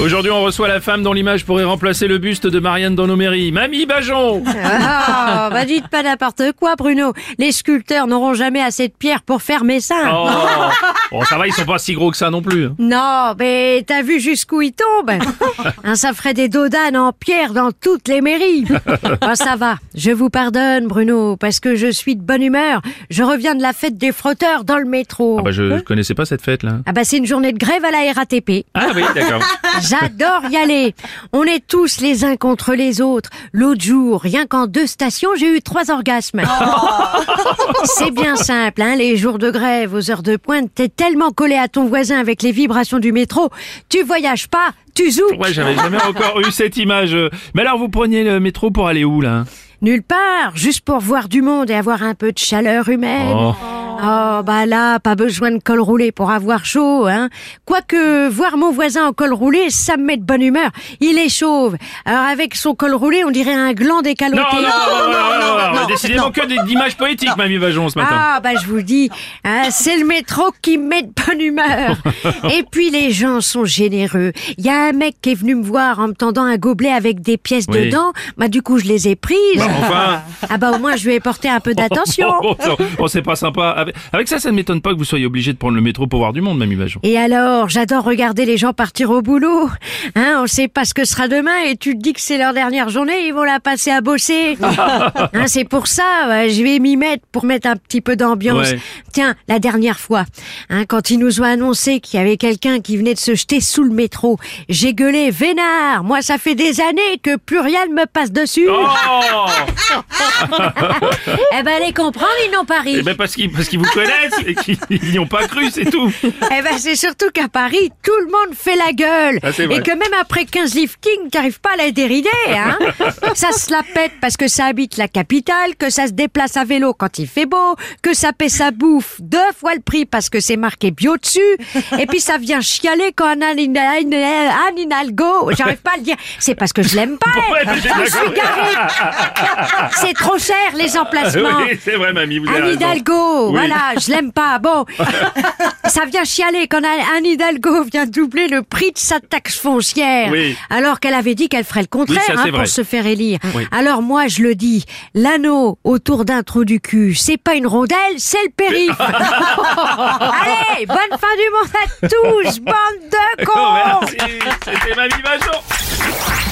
Aujourd'hui, on reçoit la femme dont l'image pourrait remplacer le buste de Marianne dans nos mairies. Mamie Bajon Ah, bah dites pas n'importe quoi, Bruno. Les sculpteurs n'auront jamais assez de pierres pour faire mes seins. Oh Bon, ça va, ils sont pas si gros que ça non plus. hein. Non, mais t'as vu jusqu'où ils tombent Hein, Ça ferait des dodanes en pierre dans toutes les mairies. Ah, ça va, je vous pardonne, Bruno, parce que je suis de bonne humeur. Je reviens de la fête des frotteurs dans le métro. Ah bah, je, je connaissais pas cette fête, là. Ah bah c'est une journée de grève à la RATP. Ah oui, d'accord. J'adore y aller. On est tous les uns contre les autres. L'autre jour, rien qu'en deux stations, j'ai eu trois orgasmes. C'est bien simple, hein, les jours de grève, aux heures de pointe, t'es tellement collé à ton voisin avec les vibrations du métro, tu voyages pas, tu zoues. Ouais, j'avais jamais encore eu cette image. Mais alors, vous preniez le métro pour aller où, là? Nulle part, juste pour voir du monde et avoir un peu de chaleur humaine. Oh. Oh, bah là, pas besoin de col roulé pour avoir chaud, hein. Quoique, voir mon voisin en col roulé, ça me met de bonne humeur. Il est chauve. Alors avec son col roulé, on dirait un gland Non, décaloté. non, non, non, non, non, Décidément que des- d'images poétiques, Mamie Bajon, ce matin. Ah, bah je vous dis, hein, c'est le métro qui me met de bonne humeur. Et puis les gens sont généreux. Il y a un mec qui est venu me voir en me tendant un gobelet avec des pièces dedans. Bah du coup, je les ai prises. Enfin Ah bah au moins, je lui ai porté un peu d'attention. Oh, oh, oh, oh, c'est pas sympa. Avec, avec ça, ça ne m'étonne pas que vous soyez obligé de prendre le métro pour voir du monde, Mamie Bajon. Et alors, j'adore regarder les gens partir au boulot. Hein, on sait pas ce que sera demain et tu te dis que c'est leur dernière journée, ils vont la passer à bosser. Hein, c'est pour ça, ouais, je vais m'y mettre pour mettre un petit peu d'ambiance. Ouais. Tiens, la dernière fois, hein, quand ils nous ont annoncé qu'il y avait quelqu'un qui venait de se jeter sous le métro, j'ai gueulé vénard. Moi, ça fait des années que plus rien ne me passe dessus. Oh Eh ben, les comprendre, ils n'ont pas ri. Eh ben parce qu'ils parce vous connaissent et qu'ils n'y ont pas cru, c'est tout. Eh ben, c'est surtout qu'à Paris, tout le monde fait la gueule. Ah, et que même après 15 lifting, t'arrives pas à la dérider, hein. ça se la pète parce que ça habite la capitale, que ça se déplace à vélo quand il fait beau, que ça paie sa bouffe deux fois le prix parce que c'est marqué bio dessus. Et puis ça vient chialer quand un Anne Hidalgo, j'arrive pas à le dire. C'est parce que je l'aime pas. C'est trop cher, les emplacements. Oui, c'est vrai, Mamie, vous Anne. Hidalgo, Oui. voilà, je l'aime pas. Bon, ça vient chialer quand Anne Hidalgo vient doubler le prix de sa taxe foncière. Oui. Alors qu'elle avait dit qu'elle ferait le contraire Oui, ça, hein, pour se faire élire. Oui. Alors moi, je le dis, l'anneau autour d'un trou du cul, c'est pas une rondelle, c'est le périph'. Allez, bonne fin du monde à tous, bande de cons merci, c'était Mamie Bajon.